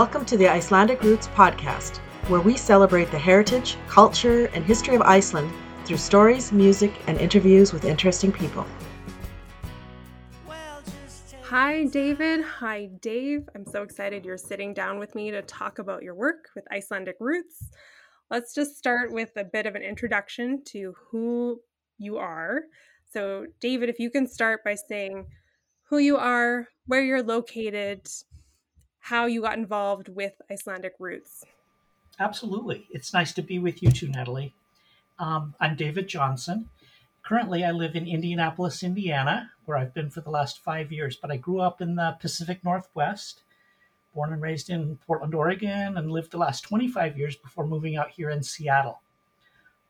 Welcome to the Icelandic Roots podcast, where we celebrate the heritage, culture, and history of Iceland through stories, music, and interviews with interesting people. Hi, David. Hi, Dave. I'm so excited you're sitting down with me to talk about your work with Icelandic Roots. Let's just start with a bit of an introduction to who you are. So, David, if you can start by saying who you are, where you're located, how you got involved with Icelandic Roots. Absolutely. It's nice to be with you too, Natalie. Um, I'm David Johnson. Currently, I live in Indianapolis, Indiana, where I've been for the last five years, but I grew up in the Pacific Northwest, born and raised in Portland, Oregon, and lived the last 25 years before moving out here in Seattle.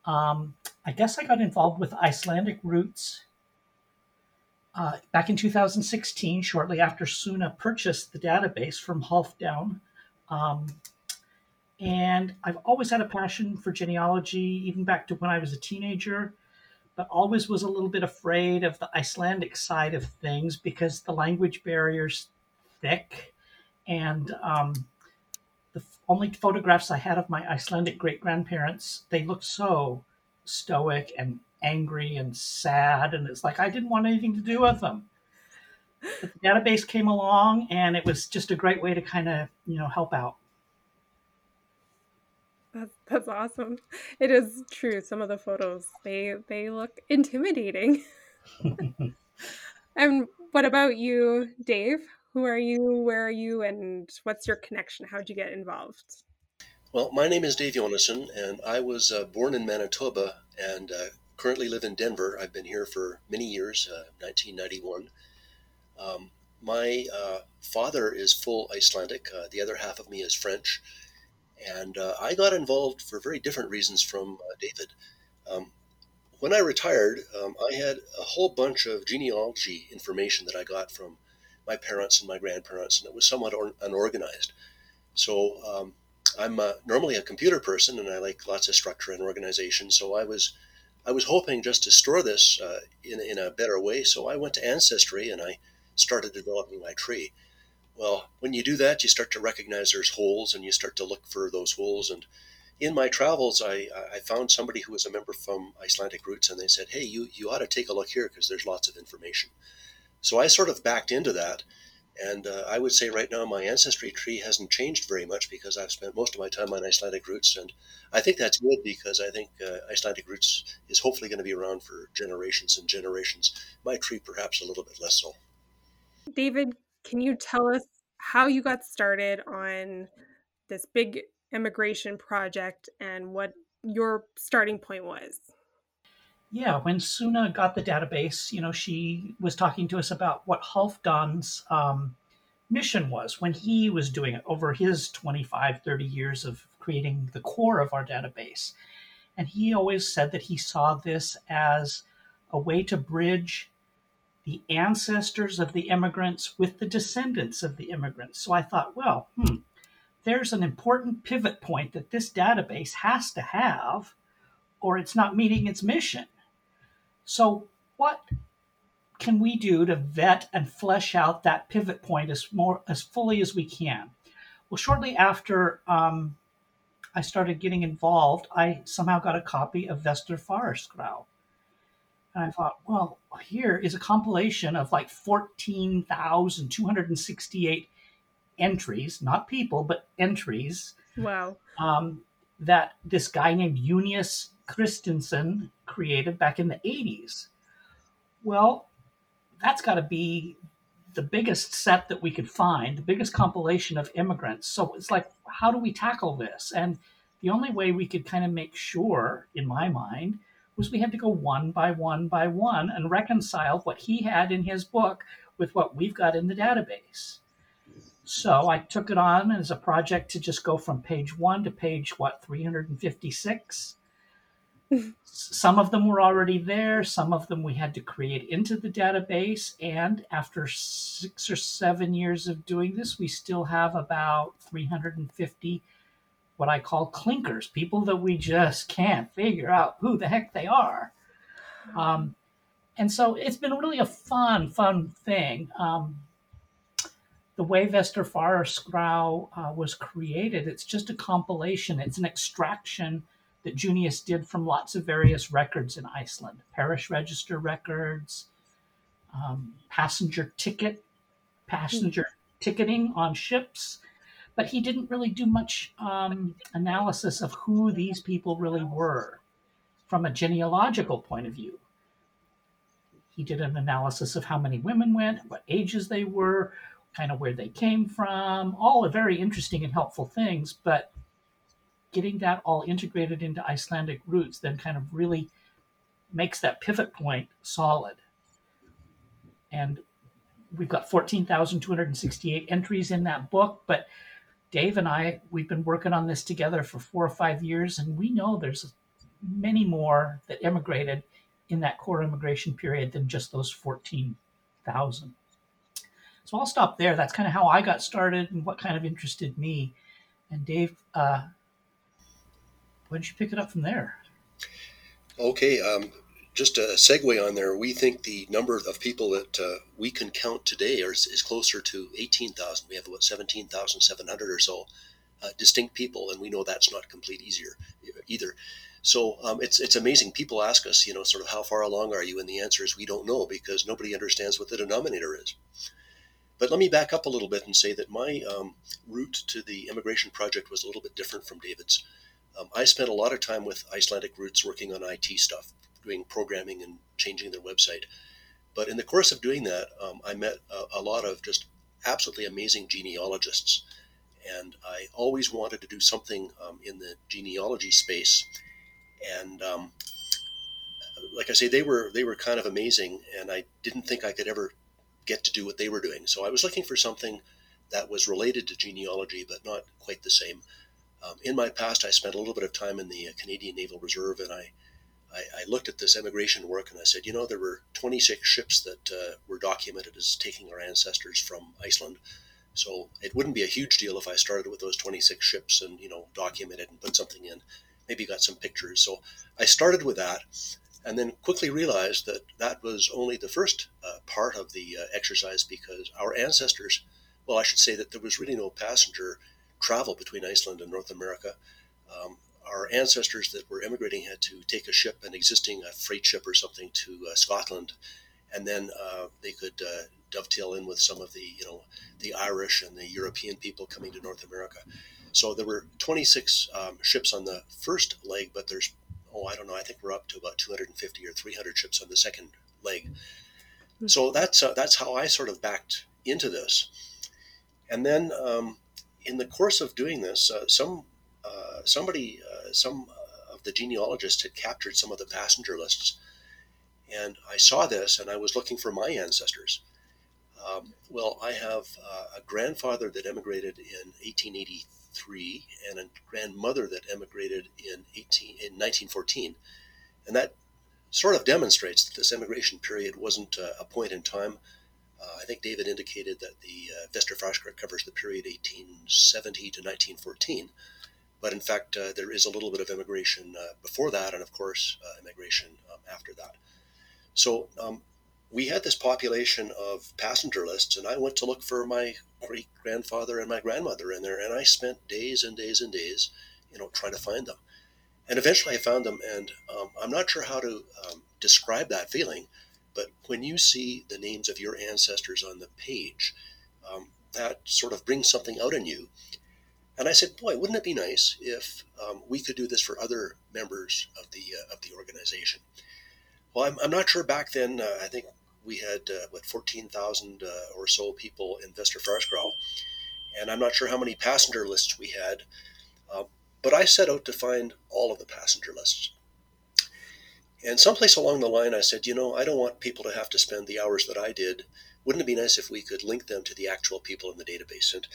Um, I guess I got involved with Icelandic Roots uh, back in 2016, shortly after Sunna purchased the database from Halfdan. Um, and I've always had a passion for genealogy, even back to when I was a teenager, but always was a little bit afraid of the Icelandic side of things because the language barrier's thick. And um, the only photographs I had of my Icelandic great grandparents, they looked so stoic and angry and sad. And it's like I didn't want anything to do with them. But the database came along and it was just a great way to kind of, you know, help out. That's, that's awesome. It is true. Some of the photos they they look intimidating. and what about you, Dave? Who are you? Where are you? And what's your connection? How'd you get involved? Well, my name is Dave Jonasson, and I was uh, born in Manitoba and uh, currently live in Denver. I've been here for many years, uh, 1991. Um, my uh, father is full Icelandic. Uh, the other half of me is French. And uh, I got involved for very different reasons from uh, David. Um, when I retired, um, I had a whole bunch of genealogy information that I got from my parents and my grandparents, and it was somewhat or- unorganized. So um, I'm uh, normally a computer person, and I like lots of structure and organization. So I was I was hoping just to store this uh, in, in a better way. So I went to Ancestry and I started developing my tree. Well, when you do that, you start to recognize there's holes and you start to look for those holes. And in my travels, I, I found somebody who was a member from Icelandic Roots and they said, hey, you, you ought to take a look here because there's lots of information. So I sort of backed into that and uh, I would say right now my ancestry tree hasn't changed very much because I've spent most of my time on Icelandic roots. And I think that's good because I think uh, Icelandic roots is hopefully going to be around for generations and generations. My tree, perhaps a little bit less so. David, can you tell us how you got started on this big immigration project and what your starting point was? Yeah, when Sunna got the database, you know, she was talking to us about what Halfdan's um, mission was when he was doing it over his 25, 30 years of creating the core of our database. And he always said that he saw this as a way to bridge the ancestors of the immigrants with the descendants of the immigrants. So I thought, well, hmm, there's an important pivot point that this database has to have, or it's not meeting its mission. So, what can we do to vet and flesh out that pivot point as more as fully as we can? Well, shortly after um, I started getting involved, I somehow got a copy of Vesturfaraskrá. And I thought, well, here is a compilation of like 14,268 entries, not people, but entries. Wow. Um, that this guy named Junius Kristinsson created back in the 80s. Well, that's got to be the biggest set that we could find, the biggest compilation of immigrants. So it's like, how do we tackle this? And the only way we could kind of make sure, in my mind, was we had to go one by one by one and reconcile what he had in his book with what we've got in the database. So I took it on as a project to just go from page one to page, what, 356? Some of them were already there. Some of them we had to create into the database. And after six or seven years of doing this we still have about 350 what i call clinkers people that we just can't figure out who the heck they are. Um, and so it's been really a fun fun thing. Um, the way Vesturfaraskrá uh, was created, it's just a compilation. It's an extraction that Junius did from lots of various records in Iceland, parish register records, um, passenger ticket, passenger ticketing on ships, but he didn't really do much um, analysis of who these people really were from a genealogical point of view. He did an analysis of how many women went, what ages they were, kind of where they came from, all the very interesting and helpful things, but getting that all integrated into Icelandic roots then kind of really makes that pivot point solid. And we've got 14,268 entries in that book, but Dave and I, we've been working on this together for four or five years, and we know there's many more that immigrated in that core immigration period than just those 14,000. So I'll stop there. That's kind of how I got started and what kind of interested me. And Dave, uh, why don't you pick it up from there? Okay. Um, just a segue on there. We think the number of people that uh, we can count today is, closer to 18,000. We have about 17,700 or so uh, distinct people, and we know that's not complete easier either. So um, it's it's amazing. People ask us, you know, sort of how far along are you, and the answer is we don't know because nobody understands what the denominator is. But let me back up a little bit and say that my um, route to the immigration project was a little bit different from David's. Um, I spent a lot of time with Icelandic Roots working on IT stuff, doing programming and changing their website. But in the course of doing that, um, I met a, a, lot of just absolutely amazing genealogists. And I always wanted to do something um, in the genealogy space. And um, like I say, they were they were kind of amazing, and I didn't think I could ever get to do what they were doing. So I was looking for something that was related to genealogy, but not quite the same. Um, in my past, I spent a little bit of time in the uh, Canadian Naval Reserve, and I, I, I, looked at this emigration work and I said, you know, there were 26 ships that uh, were documented as taking our ancestors from Iceland. So it wouldn't be a huge deal if I started with those 26 ships and, you know, documented and put something in, maybe got some pictures. So I started with that and then quickly realized that that was only the first uh, part of the uh, exercise because our ancestors, well, I should say that there was really no passenger travel between Iceland and North America. Um, our ancestors that were immigrating had to take a ship, an existing uh, freight ship or something, to uh, Scotland, and then uh, they could uh, dovetail in with some of the, you know, the Irish and the European people coming to North America. So there were 26 um, ships on the first leg, but there's, oh, I don't know, I think we're up to about 250 or 300 ships on the second leg. Hmm. So that's uh, that's how I sort of backed into this, and then um, in the course of doing this, uh, some uh, somebody, uh, some of the genealogists had captured some of the passenger lists, and I saw this, and I was looking for my ancestors. Um, well, I have uh, a grandfather that emigrated in 1883 and a grandmother that emigrated in 18 in 1914, and that sort of demonstrates that this emigration period wasn't uh, a point in time uh, I think David indicated that the uh, covers the period 1870 to 1914, but in fact, uh, there is a little bit of immigration uh, before that, and of course, uh, immigration um, after that. So um, we had this population of passenger lists, and I went to look for my great grandfather and my grandmother in there, and I spent days and days and days, you know, trying to find them. And eventually, I found them, and um, I'm not sure how to um, describe that feeling but when you see the names of your ancestors on the page, um, that sort of brings something out in you. And I said, boy, wouldn't it be nice if um, we could do this for other members of the uh, of the organization? Well, I'm, I'm not sure back then. Uh, I think we had uh, what 14,000 uh, or so people in Vesturfaraskrá, and I'm not sure how many passenger lists we had. Uh, but I set out to find all of the passenger lists. And someplace along the line, I said, you know, I don't want people to have to spend the hours that I did. Wouldn't it be nice if we could link them to the actual people in the database? And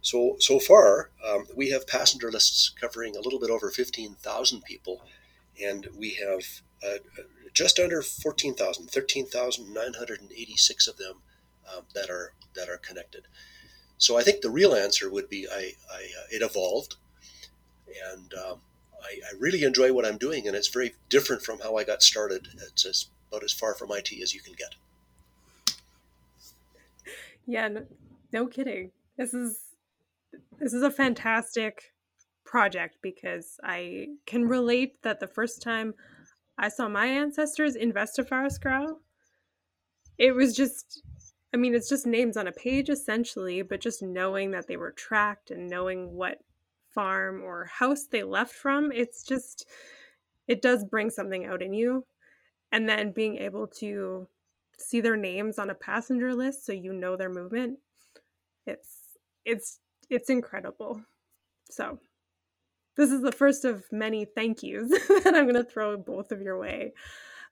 so, so far, um, we have passenger lists covering a little bit over 15,000 people, and we have uh, just under 14,000, 13,986 of them um, that are that are connected. So I think the real answer would be I, I uh, it evolved, and um, I, I, really enjoy what I'm doing, and it's very different from how I got started. It's as, about as far from IT as you can get. Yeah, No kidding. This is this is a fantastic project because I can relate that the first time I saw my ancestors in Vesturfaraskrá, it was just I mean, it's just names on a page essentially, but just knowing that they were tracked and knowing what farm or house they left from, it's just it does bring something out in you. And then being able to see their names on a passenger list so you know their movement, it's it's it's incredible. So this is the first of many thank yous that I'm going to throw both of your way.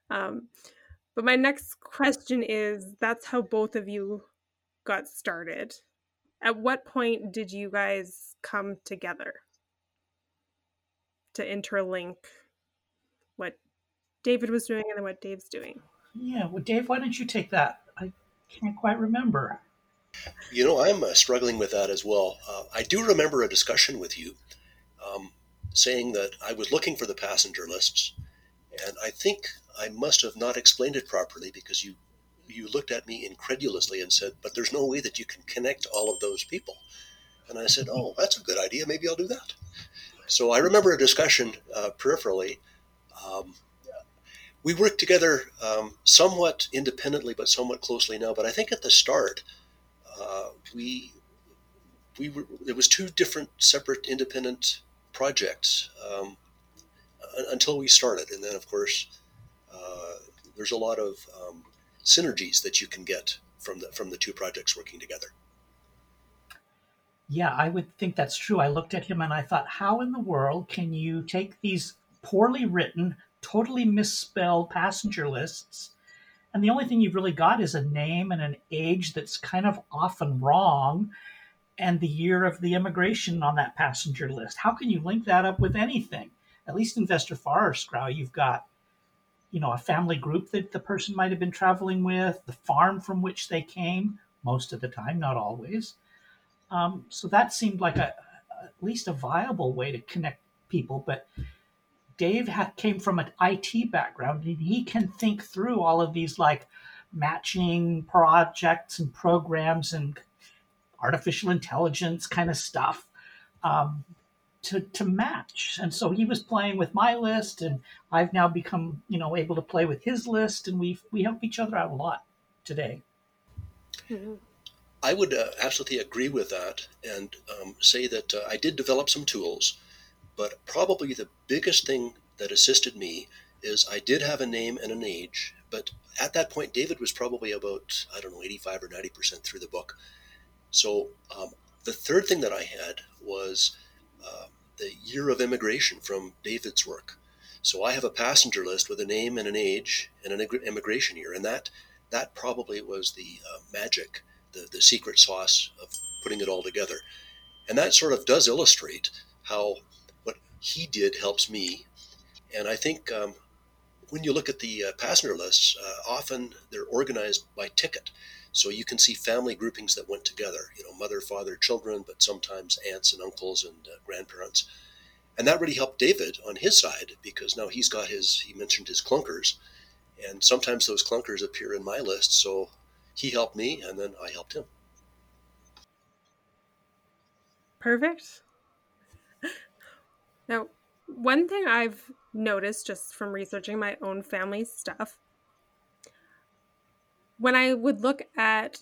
Um, but my next question is that's how both of you got started. At what point did you guys come together to interlink what David was doing and then what Dave's doing? Yeah, well, Dave, why don't you take that? I can't quite remember. You know, I'm uh, struggling with that as well. Uh, I do remember a discussion with you um, saying that I was looking for the passenger lists, and I think I must have not explained it properly because you you looked at me incredulously and said, "But there's no way that you can connect all of those people." And I said, "Oh, that's a good idea. Maybe I'll do that." So I remember a discussion uh, peripherally. Um, we worked together um, somewhat independently, but somewhat closely now. But I think at the start, uh, we we were there was two different separate independent projects um, until we started, and then of course uh, there's a lot of um, synergies that you can get from the from the two projects working together. Yeah, I would think that's true. I looked at him and I thought, how in the world can you take these poorly written, totally misspelled passenger lists and the only thing you've really got is a name and an age that's kind of often wrong and the year of the immigration on that passenger list. How can you link that up with anything? At least Investor in Vesturfaraskrá, you've got you know a family group that the person might have been traveling with, the farm from which they came, most of the time, not always. Um, so that seemed like a at least a viable way to connect people, but Dave ha- came from an IT background and he can think through all of these like matching projects and programs and artificial intelligence kind of stuff um, to, to match. And so he was playing with my list and I've now become, you know, able to play with his list and we we help each other out a lot today. I would uh, absolutely agree with that and um, say that uh, I did develop some tools but probably the biggest thing that assisted me is I did have a name and an age, but at that point, David was probably about, I don't know, 85 or 90% through the book. So um, the third thing that I had was uh, the year of immigration from David's work. So I have a passenger list with a name and an age and an immigration year, and that that probably was the uh, magic, the the secret sauce of putting it all together, and that sort of does illustrate how what he did helps me. And I think um, when you look at the uh, passenger lists, uh, often they're organized by ticket. So you can see family groupings that went together, you know, mother, father, children, but sometimes aunts and uncles and uh, grandparents. And that really helped David on his side because now he's got his, he mentioned his clunkers. And sometimes those clunkers appear in my list. So he helped me and then I helped him. Perfect. Now, one thing I've noticed just from researching my own family stuff, when I would look at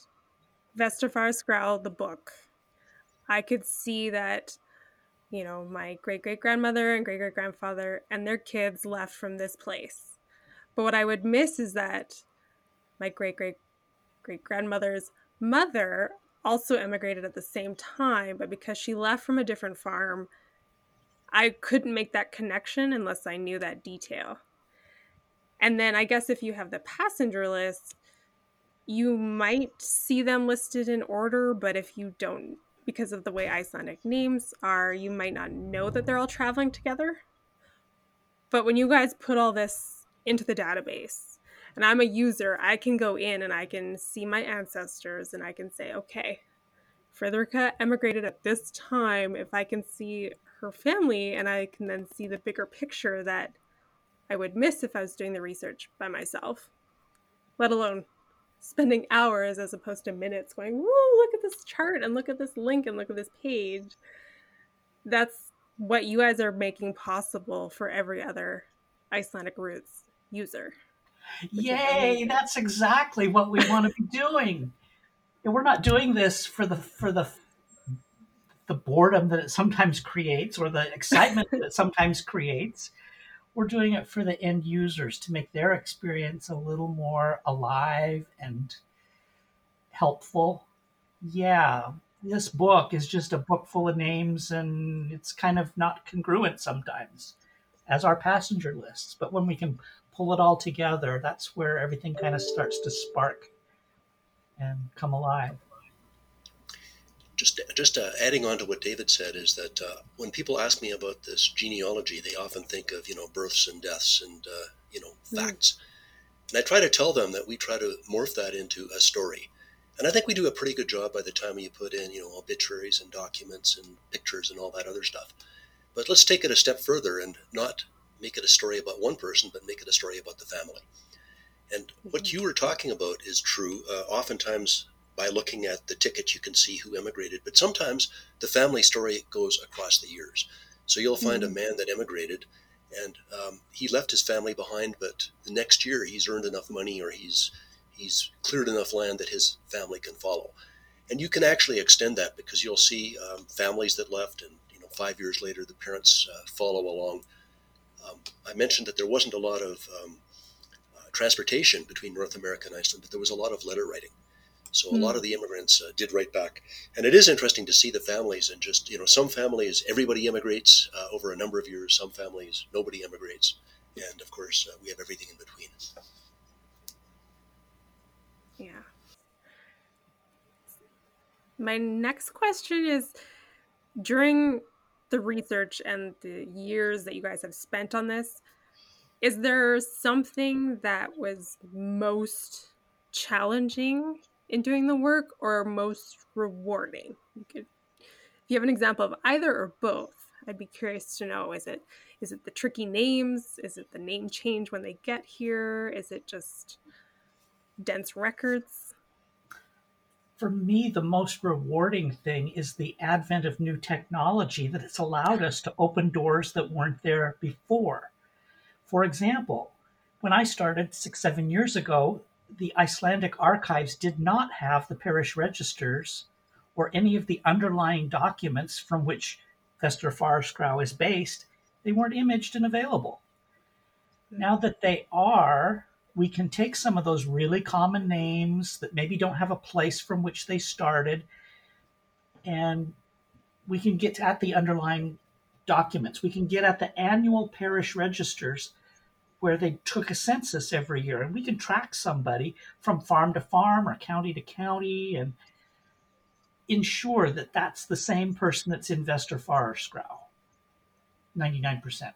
Vesturfaraskrá, the book, I could see that, you know, my great great grandmother and great great grandfather and their kids left from this place. But what I would miss is that my great great great grandmother's mother also immigrated at the same time, but because she left from a different farm, I couldn't make that connection unless I knew that detail. And then I guess if you have the passenger list, you might see them listed in order, but if you don't, because of the way Icelandic names are, you might not know that they're all traveling together. But when you guys put all this into the database, and I'm a user, I can go in and I can see my ancestors and I can say, okay, Frederica emigrated at this time. If I can see her family and I can then see the bigger picture that I would miss if I was doing the research by myself, let alone spending hours as opposed to minutes going, whoa, look at this chart and look at this link and look at this page. That's what you guys are making possible for every other Icelandic Roots user. Yay, that's exactly what we want to be doing. And we're not doing this for the for the the boredom that it sometimes creates or the excitement that it sometimes creates. We're doing it for the end users to make their experience a little more alive and helpful. Yeah, this book is just a book full of names and it's kind of not congruent sometimes as our passenger lists. But when we can pull it all together, that's where everything kind of starts to spark and come alive just just uh, adding on to what David said is that uh, when people ask me about this genealogy, they often think of you know births and deaths and uh, you know mm. facts, mm. and I try to tell them that we try to morph that into a story, and I think we do a pretty good job by the time you put in you know obituaries and documents and pictures and all that other stuff. But let's take it a step further and not make it a story about one person, but make it a story about the family. And mm-hmm. what you were talking about is true. Uh, oftentimes, by looking at the ticket, you can see who emigrated. But sometimes the family story goes across the years. So you'll find mm-hmm. a man that emigrated and um, he left his family behind, but the next year he's earned enough money or he's he's cleared enough land that his family can follow. And you can actually extend that because you'll see um, families that left, and you know, five years later the parents uh, follow along. Um, I mentioned that there wasn't a lot of um, uh, transportation between North America and Iceland, but there was a lot of letter writing. So a mm. lot hmm. of the immigrants uh, did write back, and it is interesting to see the families and just you know some families everybody immigrates uh, over a number of years, some families nobody immigrates, and of course uh, we have everything in between. Yeah. My next question is during the research and the years that you guys have spent on this, is there something that was most challenging in doing the work or most rewarding? You could, if you have an example of either or both, I'd be curious to know. Is it is it the tricky names? Is it the name change when they get here? Is it just dense records? For me, the most rewarding thing is the advent of new technology that has allowed us to open doors that weren't there before. For example, when I started six, seven years ago, the Icelandic archives did not have the parish registers or any of the underlying documents from which Vesturfaraskrá is based, they weren't imaged and available. Hmm. Now that they are, we can take some of those really common names that maybe don't have a place from which they started, and we can get at the underlying documents. We can get at the annual parish registers where they took a census every year and we can track somebody from farm to farm or county to county and ensure that that's the same person that's in Vesturfaraskrá 99%.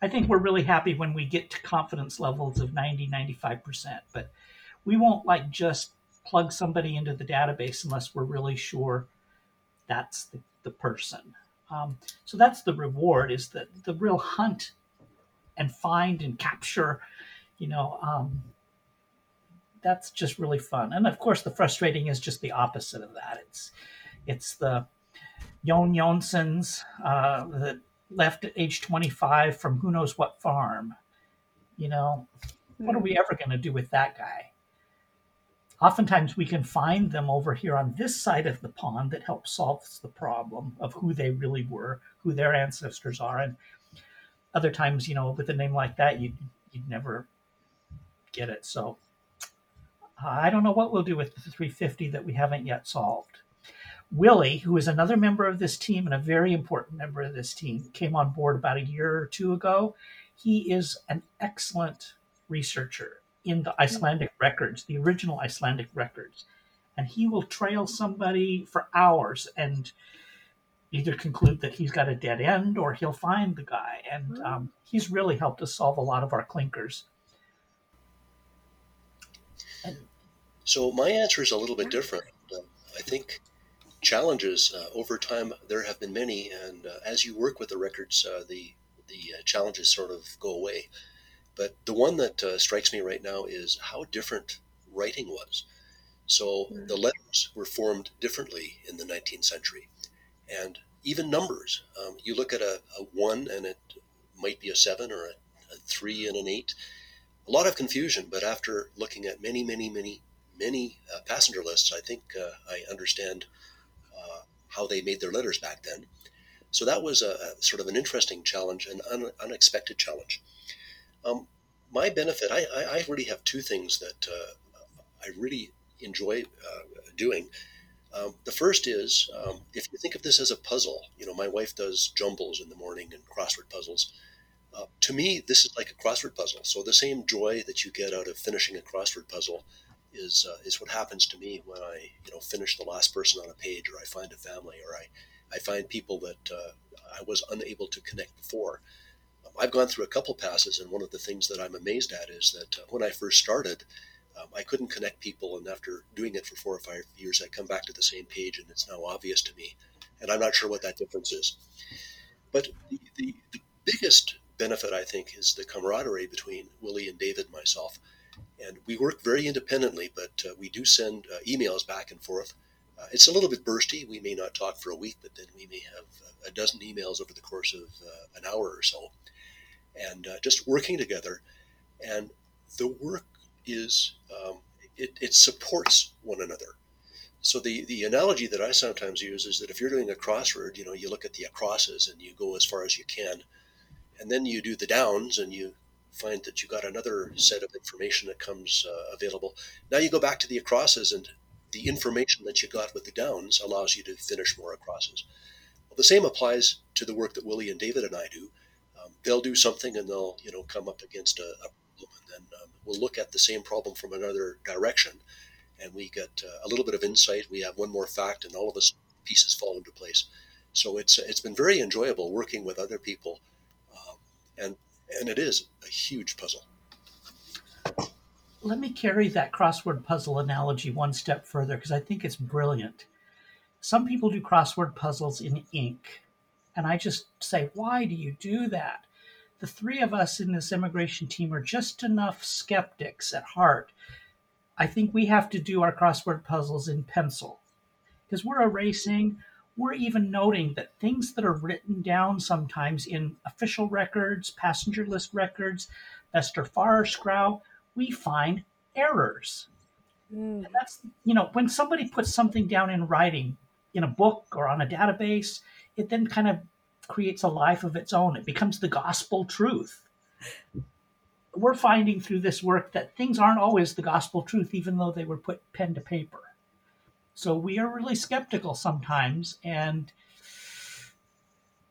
I think we're really happy when we get to confidence levels of 90, 95%, but we won't like just plug somebody into the database unless we're really sure that's the, the person. Um, so that's the reward is that the real hunt and find and capture, you know, um, that's just really fun. And of course, the frustrating is just the opposite of that. It's it's the Jon Jonsons uh, that left at age 25 from who knows what farm. You know, what are we ever going to do with that guy? Oftentimes, we can find them over here on this side of the pond that helps solve the problem of who they really were, who their ancestors are, and other times, you know, with a name like that, you'd, you'd never get it. So uh, I don't know what we'll do with the 350 that we haven't yet solved. Willie, who is another member of this team and a very important member of this team, came on board about a year or two ago. He is an excellent researcher in the Icelandic records, the original Icelandic records. And he will trail somebody for hours and either conclude that he's got a dead end or he'll find the guy. And hmm. um, he's really helped us solve a lot of our clinkers. So my answer is a little bit different. Uh, I think challenges uh, over time there have been many, and uh, as you work with the records, uh, the the uh, challenges sort of go away. But the one that uh, strikes me right now is how different writing was. So Mm. the letters were formed differently in the 19th century. And even numbers. Um, you look at a, a one and it might be a seven or a, a three and an eight. A lot of confusion, but after looking at many, many, many, many uh, passenger lists, I think uh, I understand uh, how they made their letters back then. So that was a, a sort of an interesting challenge, an un, unexpected challenge. Um, my benefit, I, I, really have two things that uh, I really enjoy uh, doing. Um, the first is um, if you think of this as a puzzle, you know, my wife does jumbles in the morning and crossword puzzles. Uh, to me, this is like a crossword puzzle. So the same joy that you get out of finishing a crossword puzzle is uh, is what happens to me when I you know finish the last person on a page, or I find a family, or I I find people that uh, I was unable to connect before. Um, I've gone through a couple passes, and one of the things that I'm amazed at is that uh, when I first started, um, I couldn't connect people, and after doing it for four or five years, I come back to the same page, and it's now obvious to me, and I'm not sure what that difference is. But the, the, the biggest benefit, I think, is the camaraderie between Willie and David and myself. And we work very independently, but uh, we do send uh, emails back and forth. Uh, it's a little bit bursty. We may not talk for a week, but then we may have a dozen emails over the course of uh, an hour or so. And uh, just working together. And the work is, um, it, it supports one another. So the, the analogy that I sometimes use is that if you're doing a crossword, you know, you look at the acrosses and you go as far as you can, and then you do the downs and you find that you got another set of information that comes uh, available. Now you go back to the acrosses, and the information that you got with the downs allows you to finish more acrosses. Well, the same applies to the work that Willie and David and I do. Um, they'll do something, and they'll you know come up against a, a problem, and then we'll look at the same problem from another direction, and we get uh, a little bit of insight. We have one more fact, and all of us pieces fall into place. So it's it's been very enjoyable working with other people, um, and and it is a huge puzzle. Let me carry that crossword puzzle analogy one step further because I think it's brilliant. Some people do crossword puzzles in ink, and I just say, why do you do that? The three of us in this immigration team are just enough skeptics at heart. I think we have to do our crossword puzzles in pencil because we're erasing, we're even noting that things that are written down sometimes in official records, passenger list records, Vesturfaraskrá, we find errors. Mm. And that's, you know, when somebody puts something down in writing in a book or on a database, it then kind of creates a life of its own. It becomes the gospel truth. We're finding through this work that things aren't always the gospel truth, even though they were put pen to paper. So we are really skeptical sometimes, and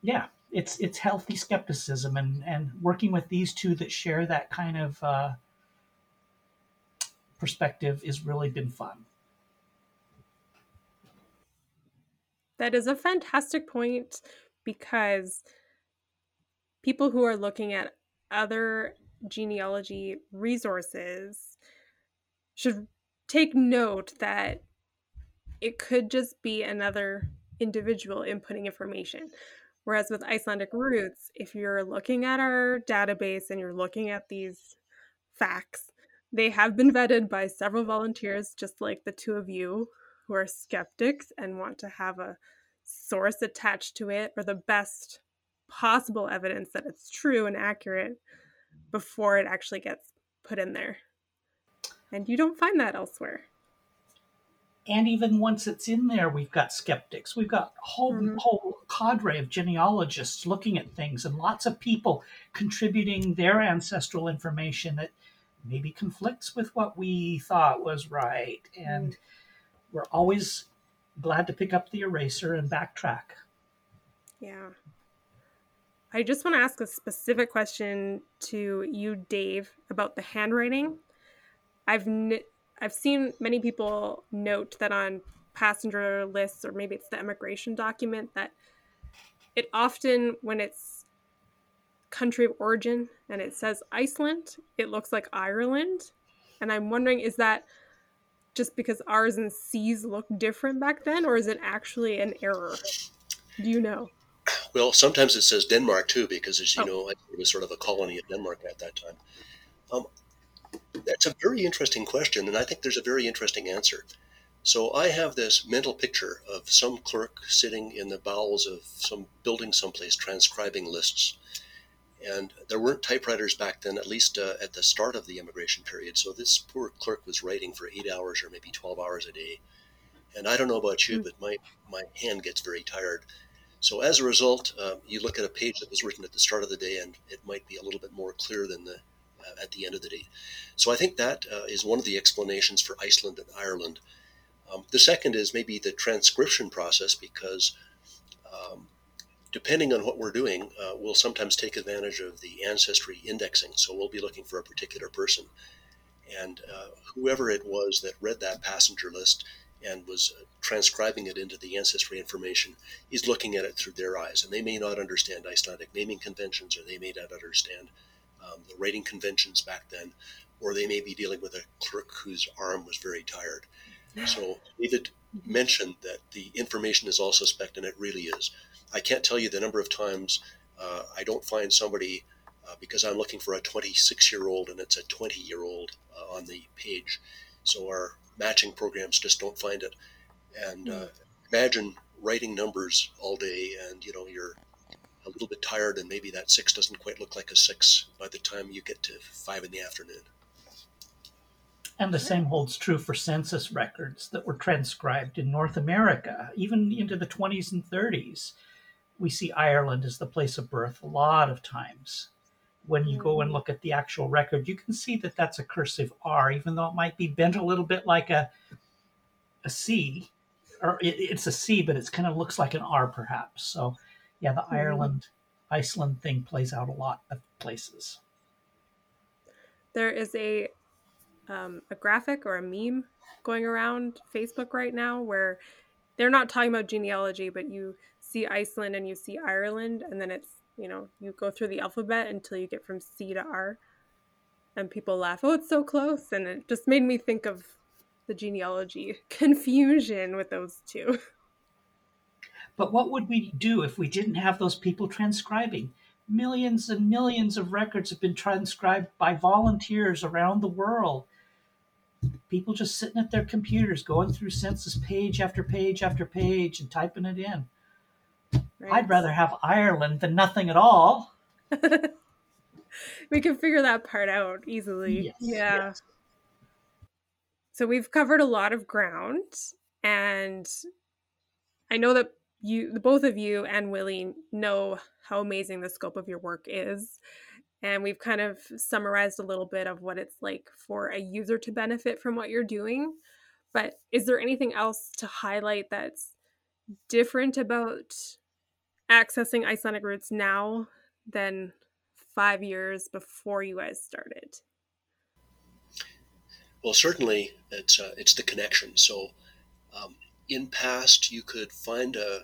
yeah, it's it's healthy skepticism, and and working with these two that share that kind of uh, perspective has really been fun. That is a fantastic point because people who are looking at other genealogy resources should take note that it could just be another individual inputting information. Whereas with Icelandic roots, if you're looking at our database and you're looking at these facts, they have been vetted by several volunteers, just like the two of you who are skeptics and want to have a source attached to it or the best possible evidence that it's true and accurate before it actually gets put in there. And you don't find that elsewhere. And even once it's in there, we've got skeptics. We've got a whole, Mhm. whole cadre of genealogists looking at things and lots of people contributing their ancestral information that maybe conflicts with what we thought was right. And we're always glad to pick up the eraser and backtrack. Yeah. I just want to ask a specific question to you, Dave, about the handwriting. I've n- I've seen many people note that on passenger lists, or maybe it's the immigration document, that it often, when it's country of origin and it says Iceland, it looks like Ireland. And I'm wondering, is that just because R's and C's look different back then, or is it actually an error? Do you know? Well, sometimes it says Denmark too, because as you Oh. know, it was sort of a colony of Denmark at that time. Um, That's a very interesting question, and I think there's a very interesting answer. So I have this mental picture of some clerk sitting in the bowels of some building someplace transcribing lists. And there weren't typewriters back then, at least uh, at the start of the immigration period. So this poor clerk was writing for eight hours or maybe 12 hours a day. And I don't know about you, mm. but my, my hand gets very tired. So as a result, uh, you look at a page that was written at the start of the day, and it might be a little bit more clear than the uh, at the end of the day. So I think that uh, is one of the explanations for Iceland and Ireland. Um, the second is maybe the transcription process, because depending on what we're doing, uh, we'll sometimes take advantage of the ancestry indexing. So we'll be looking for a particular person, and uh, whoever it was that read that passenger list and was uh, transcribing it into the ancestry information is looking at it through their eyes. And they may not understand Icelandic naming conventions, or they may not understand um, the rating conventions back then, or they may be dealing with a clerk whose arm was very tired. So David mentioned that the information is all suspect, and it really is. I can't tell you the number of times uh, I don't find somebody uh, because I'm looking for a 26 year old and it's a 20 year old uh, on the page. So our matching programs just don't find it. And uh, imagine writing numbers all day, and you know you're a little bit tired, and maybe that six doesn't quite look like a six by the time you get to five in the afternoon. And the same holds true for census records that were transcribed in North America, even into the 20s and 30s. We see Ireland as the place of birth a lot of times when you go and mm-hmm. look at the actual record, you can see that that's a cursive R, even though it might be bent a little bit like a a C, or it, it's a C, but it kind of looks like an R perhaps. So, yeah, the mm-hmm. Ireland Iceland thing plays out a lot of places. There is a um, a graphic or a meme going around Facebook right now where they're not talking about genealogy, but you see Iceland and you see Ireland, and then it's you know, you go through the alphabet until you get from C to R. And people laugh, oh, it's so close. And it just made me think of the genealogy confusion with those two. But what would we do if we didn't have those people transcribing? Millions and millions of records have been transcribed by volunteers around the world. People just sitting at their computers going through census page after page after page and typing it in. Right. I'd rather have Ireland than nothing at all. we can figure that part out easily. Yes, yeah. Yes. So we've covered a lot of ground and I know that you both of you and Willie know how amazing the scope of your work is. And we've kind of summarized a little bit of what it's like for a user to benefit from what you're doing. But is there anything else to highlight that's different about accessing Icelandic roots now than five years before you guys started? Well, certainly it's uh, it's the connection. So, um, in past, you could find a,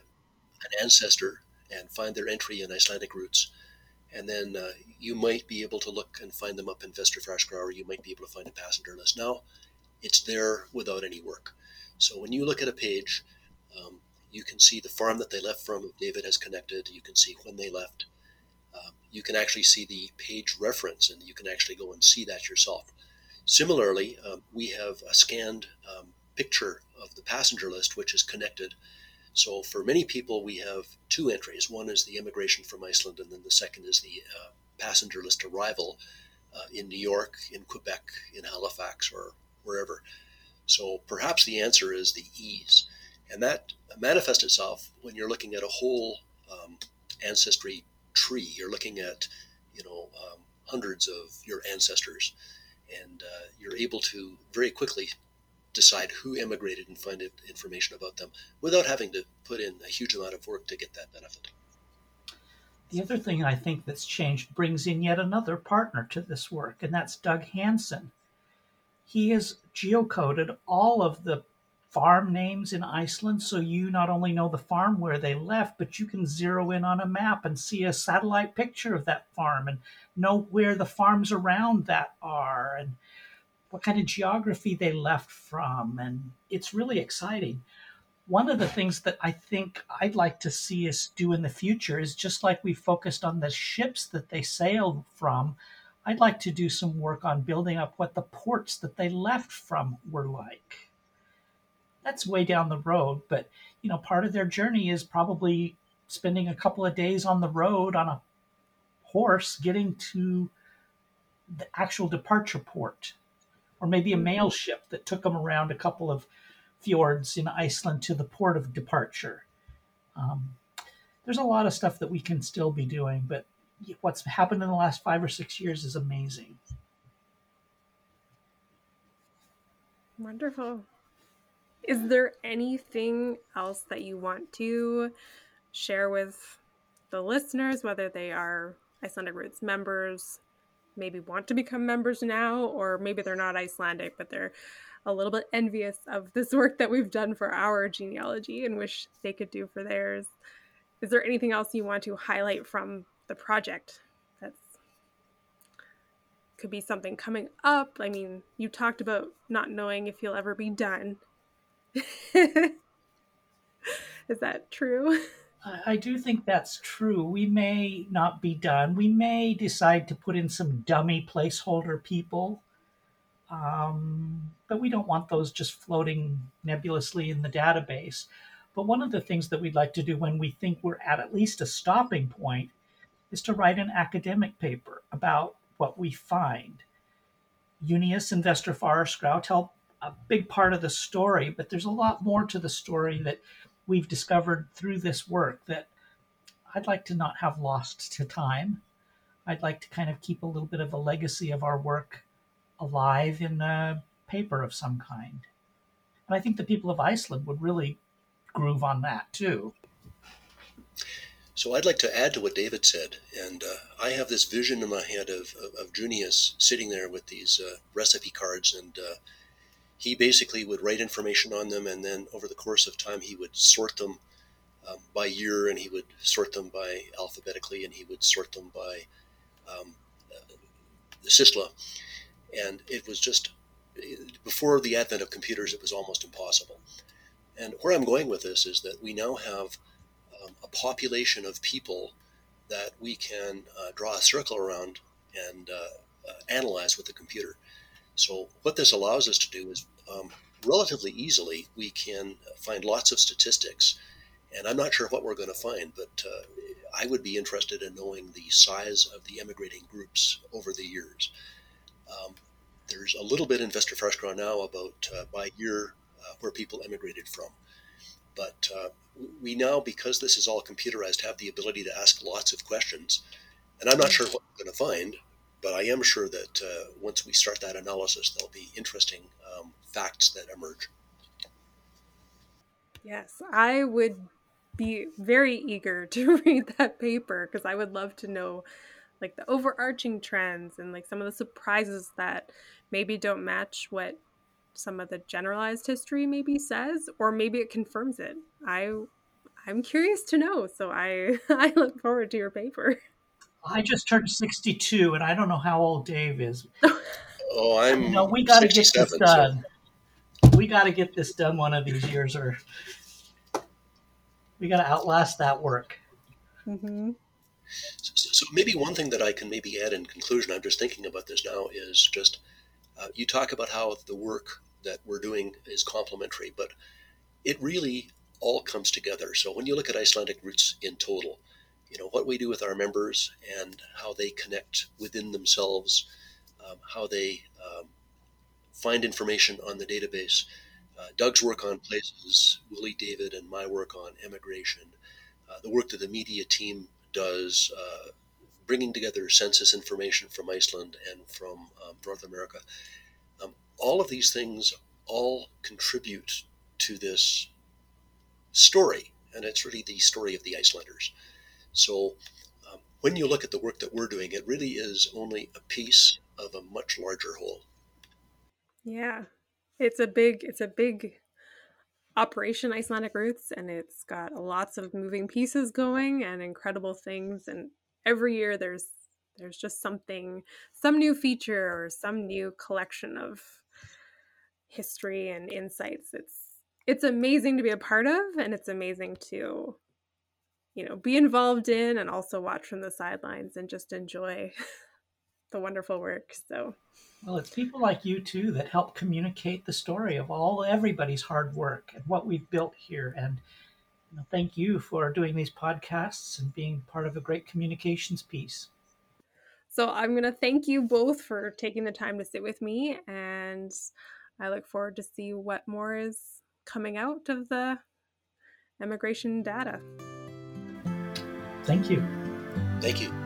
an ancestor and find their entry in Icelandic roots, and then uh, you might be able to look and find them up in Vesturfaraskrá, or you might be able to find a passenger list. Now, it's there without any work. So when you look at a page, um, you can see the farm that they left from. If David has connected, you can see when they left. Um, you can actually see the page reference, and you can actually go and see that yourself. Similarly, um, we have a scanned um, picture of the passenger list, which is connected. So for many people, we have two entries. One is the immigration from Iceland, and then the second is the uh, passenger list arrival uh, in New York, in Quebec, in Halifax, or wherever. So perhaps the answer is the ease. And that manifests itself when you're looking at a whole um, ancestry tree. You're looking at, you know, um, hundreds of your ancestors, and uh, you're able to very quickly decide who emigrated and find information about them without having to put in a huge amount of work to get that benefit. The other thing I think that's changed brings in yet another partner to this work, and that's Doug Hansen. He has geocoded all of the farm names in Iceland so you not only know the farm where they left, but you can zero in on a map and see a satellite picture of that farm and know where the farms around that are and what kind of geography they left from. And it's really exciting. One of the things that I think I'd like to see us do in the future is just like we focused on the ships that they sailed from, I'd like to do some work on building up what the ports that they left from were like. That's way down the road, but you know, part of their journey is probably spending a couple of days on the road on a horse getting to the actual departure port, or maybe a mail ship that took them around a couple of fjords in Iceland to the port of departure. Um, there's a lot of stuff that we can still be doing, but what's happened in the last five or six years is amazing. Wonderful. Is there anything else that you want to share with the listeners, whether they are Icelandic Roots members, maybe want to become members now, or maybe they're not Icelandic, but they're a little bit envious of this work that we've done for our genealogy and wish they could do for theirs? Is there anything else you want to highlight from the project could be something coming up? I mean, you talked about not knowing if you'll ever be done. Is that true? I do think that's true. We may not be done. We may decide to put in some dummy placeholder people, um, but we don't want those just floating nebulously in the database. But one of the things that we'd like to do when we think we're at at least a stopping point is to write an academic paper about what we find. Junius and Vesturfaraskrá tell a big part of the story, but there's a lot more to the story that we've discovered through this work that I'd like to not have lost to time. I'd like to kind of keep a little bit of a legacy of our work alive in a paper of some kind. And I think the people of Iceland would really groove on that too. So I'd like to add to what David said, and uh, I have this vision in my head of, of, of Junius sitting there with these uh, recipe cards and uh, he basically would write information on them, and then over the course of time, he would sort them um, by year, and he would sort them by alphabetically, and he would sort them by um, uh. And it was just before the advent of computers, it was almost impossible. And where I'm going with this is that we now have um, a population of people that we can uh, draw a circle around and uh, uh, analyze with the computer. So what this allows us to do is um, relatively easily we can find lots of statistics, and I'm not sure what we're going to find, but uh, I would be interested in knowing the size of the emigrating groups over the years. Um, there's a little bit in Vesturfaraskrá now about uh, by year uh, where people emigrated from, but uh, we now, because this is all computerized, have the ability to ask lots of questions, and I'm not sure what we're going to find but I am sure that uh, once we start that analysis, there'll be interesting um, facts that emerge. Yes, I would be very eager to read that paper because I would love to know like the overarching trends and like some of the surprises that maybe don't match what some of the generalized history maybe says or maybe it confirms it. I I'm curious to know, so I I look forward to your paper. I just turned 62, and I don't know how old Dave is. Oh, I'm. You know, we got to get this done. So. We got to get this done one of these years, or we got to outlast that work. Mm-hmm. So, so, maybe one thing that I can maybe add in conclusion, I'm just thinking about this now, is just uh, you talk about how the work that we're doing is complementary, but it really all comes together. So when you look at Icelandic roots in total, you know what we do with our members and how they connect within themselves, um, how they um, find information on the database. Uh, Doug's work on places, Willie David, and my work on emigration, uh, the work that the media team does, uh, bringing together census information from Iceland and from um, North America. Um, all of these things all contribute to this story, and it's really the story of the Icelanders. So um, when you look at the work that we're doing, it really is only a piece of a much larger whole. Yeah, it's a big, it's a big operation Icelandic Roots, and it's got lots of moving pieces going and incredible things. And every year there's there's just something, some new feature or some new collection of history and insights. It's it's amazing to be a part of, and it's amazing to you know, be involved in and also watch from the sidelines and just enjoy the wonderful work. So, well, it's people like you too that help communicate the story of all everybody's hard work and what we've built here. And you know, thank you for doing these podcasts and being part of a great communications piece. So, I'm going to thank you both for taking the time to sit with me, and I look forward to see what more is coming out of the immigration data. Thank you. Thank you.